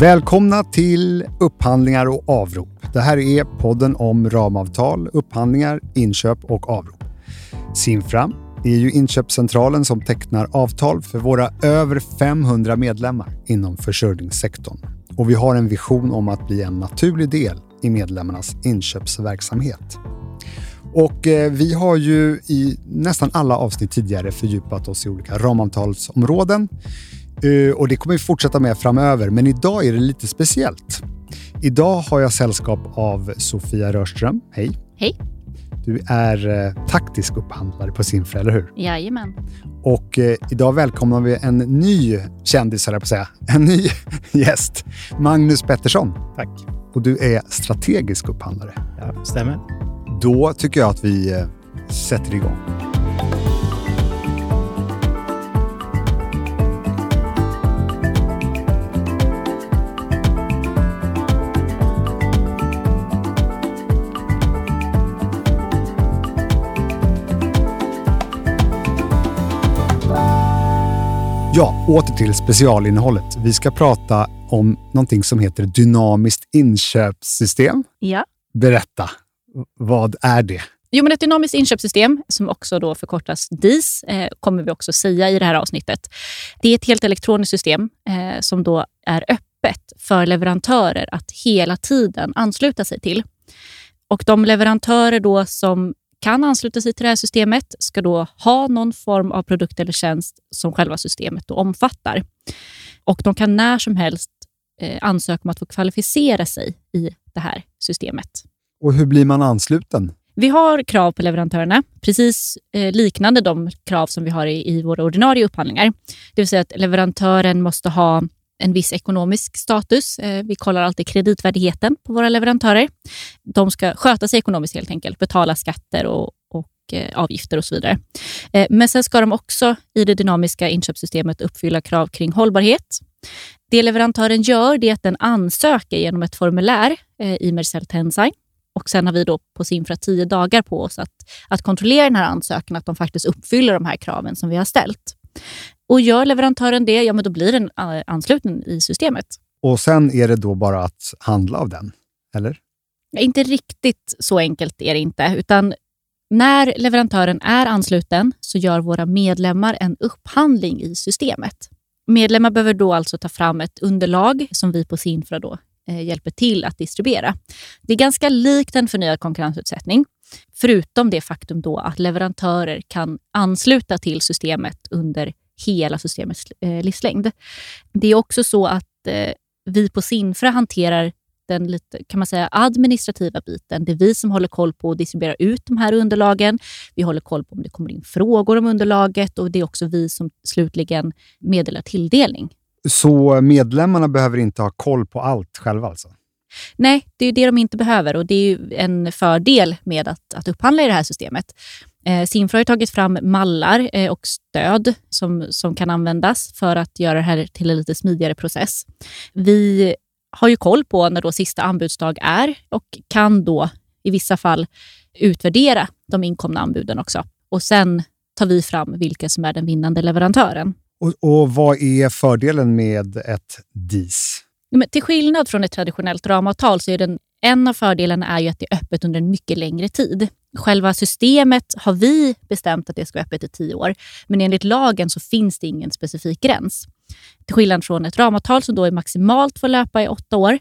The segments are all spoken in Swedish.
Välkomna till Upphandlingar och avrop. Det här är podden om ramavtal, upphandlingar, inköp och avrop. Sinfra är ju inköpscentralen som tecknar avtal för våra över 500 medlemmar inom försörjningssektorn. Och vi har en vision om att bli en naturlig del i medlemmarnas inköpsverksamhet. Och eh, vi har ju i nästan alla avsnitt tidigare fördjupat oss i olika ramavtalsområden. Eh, och det kommer vi fortsätta med framöver, men idag är det lite speciellt. Idag har jag sällskap av Sofia Rörström. Hej! Hej! Du är eh, taktisk upphandlare på Simfra, eller hur? Jajamän. Och eh, idag välkomnar vi en ny kändis, höll jag på att säga. En ny gäst. Magnus Pettersson. Tack. Och du är strategisk upphandlare. Ja, stämmer. Då tycker jag att vi eh, sätter igång. Ja, åter till specialinnehållet. Vi ska prata om någonting som heter dynamiskt inköpssystem. Ja. Berätta, vad är det? Jo, men ett dynamiskt inköpssystem, som också då förkortas DIS, eh, kommer vi också säga i det här avsnittet. Det är ett helt elektroniskt system eh, som då är öppet för leverantörer att hela tiden ansluta sig till. Och De leverantörer då som kan ansluta sig till det här systemet ska då ha någon form av produkt eller tjänst som själva systemet då omfattar. Och De kan när som helst eh, ansöka om att få kvalificera sig i det här systemet. Och hur blir man ansluten? Vi har krav på leverantörerna, precis eh, liknande de krav som vi har i, i våra ordinarie upphandlingar. Det vill säga att leverantören måste ha en viss ekonomisk status. Eh, vi kollar alltid kreditvärdigheten på våra leverantörer. De ska sköta sig ekonomiskt helt enkelt, betala skatter och, och eh, avgifter och så vidare. Eh, men sen ska de också i det dynamiska inköpssystemet uppfylla krav kring hållbarhet. Det leverantören gör det är att den ansöker genom ett formulär i Mercell Tensign och sen har vi då på Simfra tio dagar på oss att, att kontrollera den här ansökan, att de faktiskt uppfyller de här kraven som vi har ställt. Och gör leverantören det, ja men då blir den eh, ansluten i systemet. Och sen är det då bara att handla av den, eller? Ja, inte riktigt så enkelt är det inte, utan när leverantören är ansluten så gör våra medlemmar en upphandling i systemet. Medlemmar behöver då alltså ta fram ett underlag som vi på Sinfra då Eh, hjälper till att distribuera. Det är ganska likt en förnyad konkurrensutsättning, förutom det faktum då att leverantörer kan ansluta till systemet under hela systemets eh, livslängd. Det är också så att eh, vi på Sinfra hanterar den lite, kan man säga, administrativa biten. Det är vi som håller koll på att distribuera ut de här underlagen. Vi håller koll på om det kommer in frågor om underlaget och det är också vi som slutligen meddelar tilldelning. Så medlemmarna behöver inte ha koll på allt själva alltså? Nej, det är det de inte behöver och det är en fördel med att, att upphandla i det här systemet. Eh, Sinfra har tagit fram mallar eh, och stöd som, som kan användas för att göra det här till en lite smidigare process. Vi har ju koll på när då sista anbudsdag är och kan då i vissa fall utvärdera de inkomna anbuden också. Och sen tar vi fram vilka som är den vinnande leverantören. Och, och vad är fördelen med ett DIS? Ja, men till skillnad från ett traditionellt ramavtal så är den, en av fördelarna är ju att det är öppet under en mycket längre tid. Själva systemet har vi bestämt att det ska vara öppet i tio år, men enligt lagen så finns det ingen specifik gräns. Till skillnad från ett ramavtal som då är maximalt får löpa i åtta år.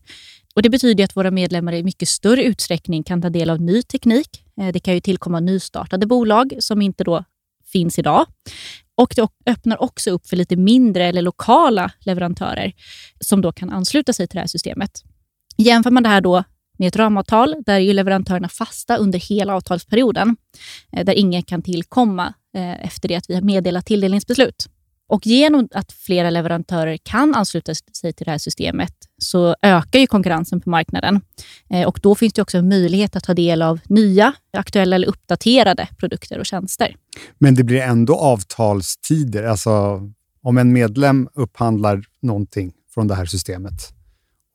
Och Det betyder att våra medlemmar i mycket större utsträckning kan ta del av ny teknik. Eh, det kan ju tillkomma nystartade bolag som inte då finns idag. Och Det öppnar också upp för lite mindre eller lokala leverantörer som då kan ansluta sig till det här systemet. Jämför man det här då med ett ramavtal där är leverantörerna fasta under hela avtalsperioden, eh, där ingen kan tillkomma eh, efter det att vi har meddelat tilldelningsbeslut. Och genom att flera leverantörer kan ansluta sig till det här systemet så ökar ju konkurrensen på marknaden. Eh, och Då finns det också en möjlighet att ta del av nya, aktuella eller uppdaterade produkter och tjänster. Men det blir ändå avtalstider. Alltså, om en medlem upphandlar någonting från det här systemet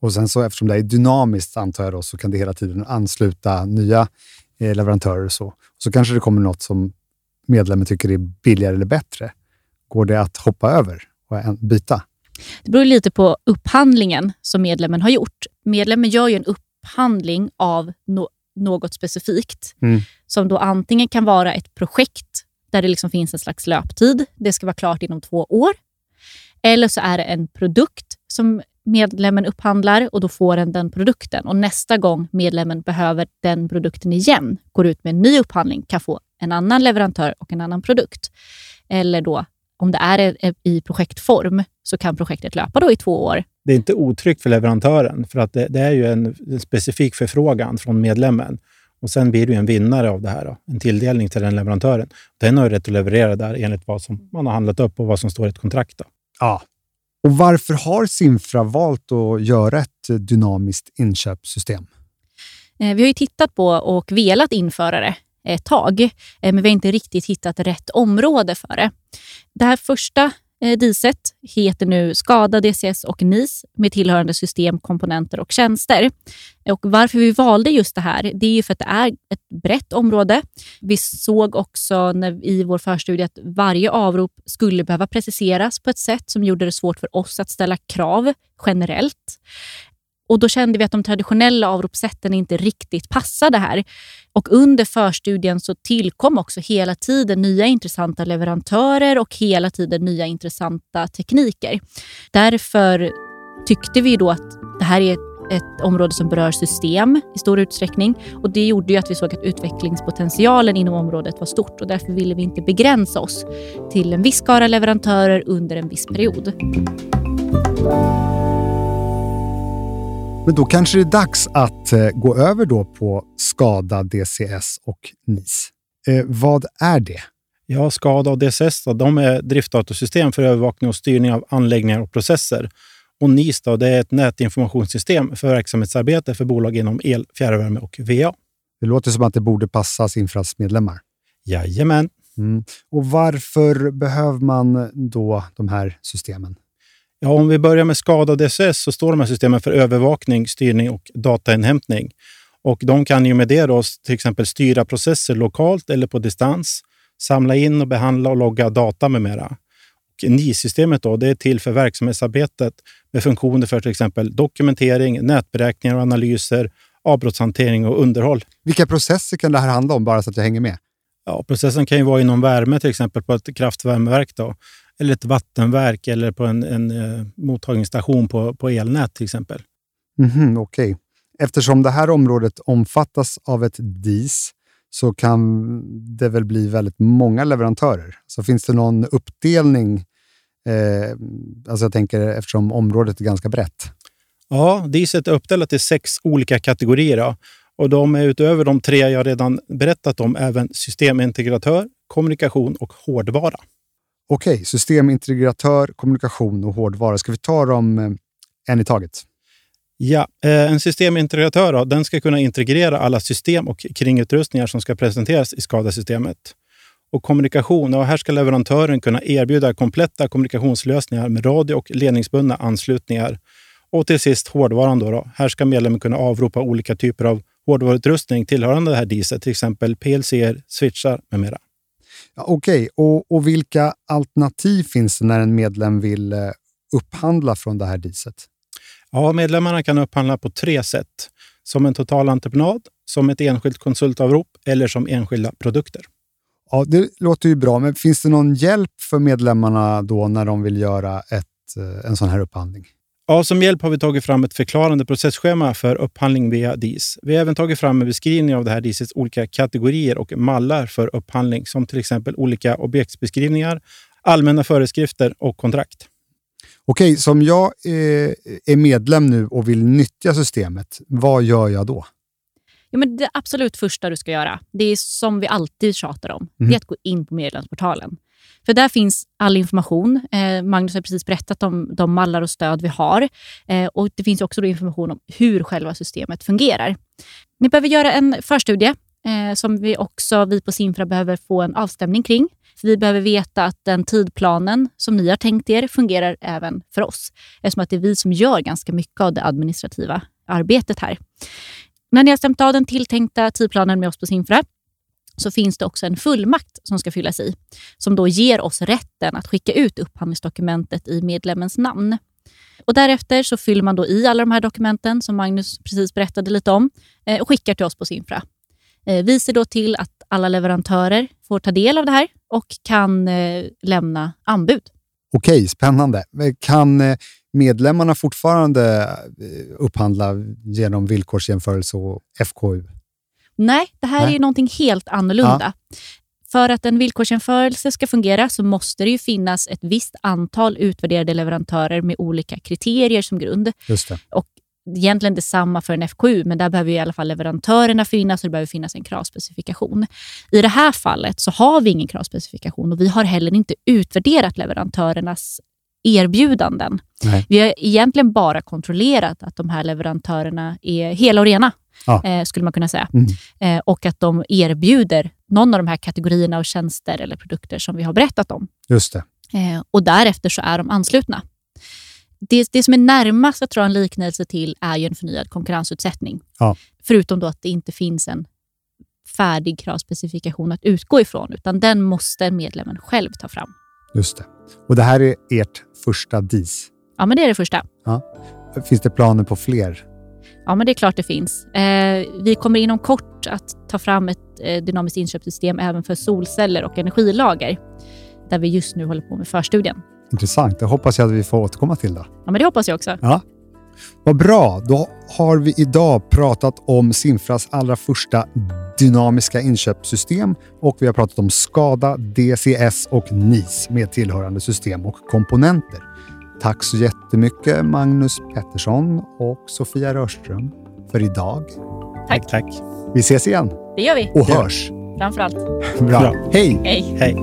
och sen så eftersom det är dynamiskt antar jag då, så kan det hela tiden ansluta nya eh, leverantörer och så. Och så kanske det kommer något som medlemmen tycker är billigare eller bättre. Går det att hoppa över och byta? Det beror lite på upphandlingen som medlemmen har gjort. Medlemmen gör ju en upphandling av no något specifikt mm. som då antingen kan vara ett projekt där det liksom finns en slags löptid. Det ska vara klart inom två år. Eller så är det en produkt som medlemmen upphandlar och då får den den produkten. Och Nästa gång medlemmen behöver den produkten igen, går ut med en ny upphandling, kan få en annan leverantör och en annan produkt. Eller då, om det är i projektform, så kan projektet löpa då i två år. Det är inte otryggt för leverantören, för att det, det är ju en, en, specifik förfrågan från medlemmen. Och Sen blir det en vinnare av det här, då, en tilldelning till den leverantören. Den har ju rätt att leverera där enligt vad som man har handlat upp och vad som står i ett kontrakt. Då. Ja, och varför har Simfra valt att göra ett dynamiskt inköpssystem? Eh, vi har ju tittat på och velat införa det tag, eh, men vi har inte riktigt hittat rätt område för det. Det här första eh, DISet heter nu Skada, DCS och NIS med tillhörande system, komponenter och tjänster. Och varför vi valde just det här, det är ju för att det är ett brett område. Vi såg också när, i vår förstudie att varje avrop skulle behöva preciseras på ett sätt som gjorde det svårt för oss att ställa krav generellt. Och Då kände vi att de traditionella avropssätten inte riktigt passade här. Och Under förstudien så tillkom också hela tiden nya intressanta leverantörer och hela tiden nya intressanta tekniker. Därför tyckte vi då att det här är ett område som berör system i stor utsträckning. Och Det gjorde ju att vi såg att utvecklingspotentialen inom området var stort och därför ville vi inte begränsa oss till en viss skara leverantörer under en viss period. Men då kanske det är dags att eh, gå över då på SKADA, DCS och NIS. Eh, vad är det? Ja, SKADA och DCS då, de är driftdatasystem för övervakning och styrning av anläggningar och processer. Och NIS då, det är ett nätinformationssystem för verksamhetsarbete för bolag inom el, fjärrvärme och VA. Det låter som att det borde passa Simfras medlemmar. Jajamän. Mm. Och varför behöver man då de här systemen? Ja, om vi börjar med SCADA och DSS så står de här systemen för övervakning, styrning och datainhämtning. Och de kan ju med det då till exempel styra processer lokalt eller på distans, samla in och behandla och logga data med mera. NIS-systemet då, det är till för verksamhetsarbetet med funktioner för till exempel dokumentering, nätberäkningar och analyser, avbrottshantering och underhåll. Vilka processer kan det här handla om, bara så att jag hänger med? Ja, processen kan ju vara inom värme, till exempel på ett kraftvärmeverk. Då eller ett vattenverk eller på en, en uh, mottagningsstation på, på elnät till exempel. Mm -hmm, Okej. Okay. Eftersom det här området omfattas av ett DIS så kan det väl bli väldigt många leverantörer. Så finns det någon uppdelning? Eh, alltså jag tänker eftersom området är ganska brett. Ja, DISet är uppdelat i sex olika kategorier. Då. Och de är utöver de tre jag redan berättat om även systemintegratör, kommunikation och hårdvara. Okej, okay, systemintegratör, kommunikation och hårdvara. Ska vi ta dem eh, en i taget? Ja, eh, en systemintegratör då, den ska kunna integrera alla system och kringutrustningar som ska presenteras i SCADA-systemet. Och kommunikation, och här ska leverantören kunna erbjuda kompletta kommunikationslösningar med radio och ledningsbundna anslutningar. Och till sist hårdvaran. Då, då. Här ska medlemmen kunna avropa olika typer av hårdvaruutrustning tillhörande det här DISet, till exempel PLC, switchar med mera. Ja, Okej, okay. och, och vilka alternativ finns det när en medlem vill eh, upphandla från det här diset? Ja, medlemmarna kan upphandla på tre sätt. Som en total entreprenad, som ett enskilt konsultavrop eller som enskilda produkter. Ja, Det låter ju bra, men finns det någon hjälp för medlemmarna då när de vill göra ett, eh, en sån här upphandling? Ja, som hjälp har vi tagit fram ett förklarande processschema för upphandling via DIS. Vi har även tagit fram en beskrivning av det här DISets olika kategorier och mallar för upphandling, som till exempel olika objektsbeskrivningar, allmänna föreskrifter och kontrakt. Okej, så om jag eh, är medlem nu och vill nyttja systemet, vad gör jag då? Ja, men det absolut första du ska göra, det är som vi alltid tjatar om, mm. det är mhm. att gå in på medlemsportalen. För där finns all information. Eh, Magnus har precis berättat om de mallar och stöd vi har. Eh, och Det finns också information om hur själva systemet fungerar. Ni behöver göra en förstudie eh, som vi också vi på SINFRA behöver få en avstämning kring. Vi behöver veta att den tidplanen som ni har tänkt er fungerar även för oss. Eftersom att det är vi som gör ganska mycket av det administrativa arbetet här. När ni har stämt av den tilltänkta tidplanen med oss på SINFRA så finns det också en fullmakt som ska fyllas i, som då ger oss rätten att skicka ut upphandlingsdokumentet i medlemmens namn. Och därefter så fyller man då i alla de här dokumenten som Magnus precis berättade lite om eh, och skickar till oss på Simfra. Eh, vi ser då till att alla leverantörer får ta del av det här och kan eh, lämna anbud. Okej, spännande. Kan eh, medlemmarna fortfarande eh, upphandla genom villkorsjämförelse och FKU? Nej, det här Nej. är ju någonting helt annorlunda. För att en villkorsjämförelse ska fungera så måste det ju finnas ett visst antal utvärderade leverantörer med olika kriterier som grund. Just det. Egentligen detsamma för en FKU, men där behöver i alla fall leverantörerna finnas och det behöver finnas en kravspecifikation. I det här fallet så har vi ingen kravspecifikation och vi har heller inte utvärderat leverantörernas erbjudanden. Nej. Vi har egentligen bara kontrollerat att de här leverantörerna är hela och rena, Ja. eh, skulle man kunna säga. Mm. Eh, och att de erbjuder någon av de här kategorierna av tjänster eller produkter som vi har berättat om. Just det. Eh, och därefter så är de anslutna. Det, det som är närmast att dra en liknelse till är ju en förnyad konkurrensutsättning. Ja. Förutom då att det inte finns en färdig kravspecifikation att utgå ifrån, utan den måste medlemmen själv ta fram. Just det. Och det här är ert första DIS. Ja, men det är det första. Finns det planer på fler? Ja, men det är klart det finns. Eh, vi kommer inom kort att ta fram ett eh, dynamiskt inköpssystem även för solceller och energilager, där vi just nu håller på med förstudien. Intressant. Det hoppas jag att vi får återkomma till. Då. Ja, men det hoppas jag också. Vad bra. Då har vi idag pratat om Simfras allra första dynamiska inköpssystem och vi har pratat om SKADA, DCS och NIS med tillhörande system och komponenter. Tack så jättemycket Magnus Pettersson och Sofia Rörström för idag. Tack. Tack. Vi ses igen Det gör vi, och Ja. hörs. framför allt. Bra. Bra. Hej! Hej! Hej.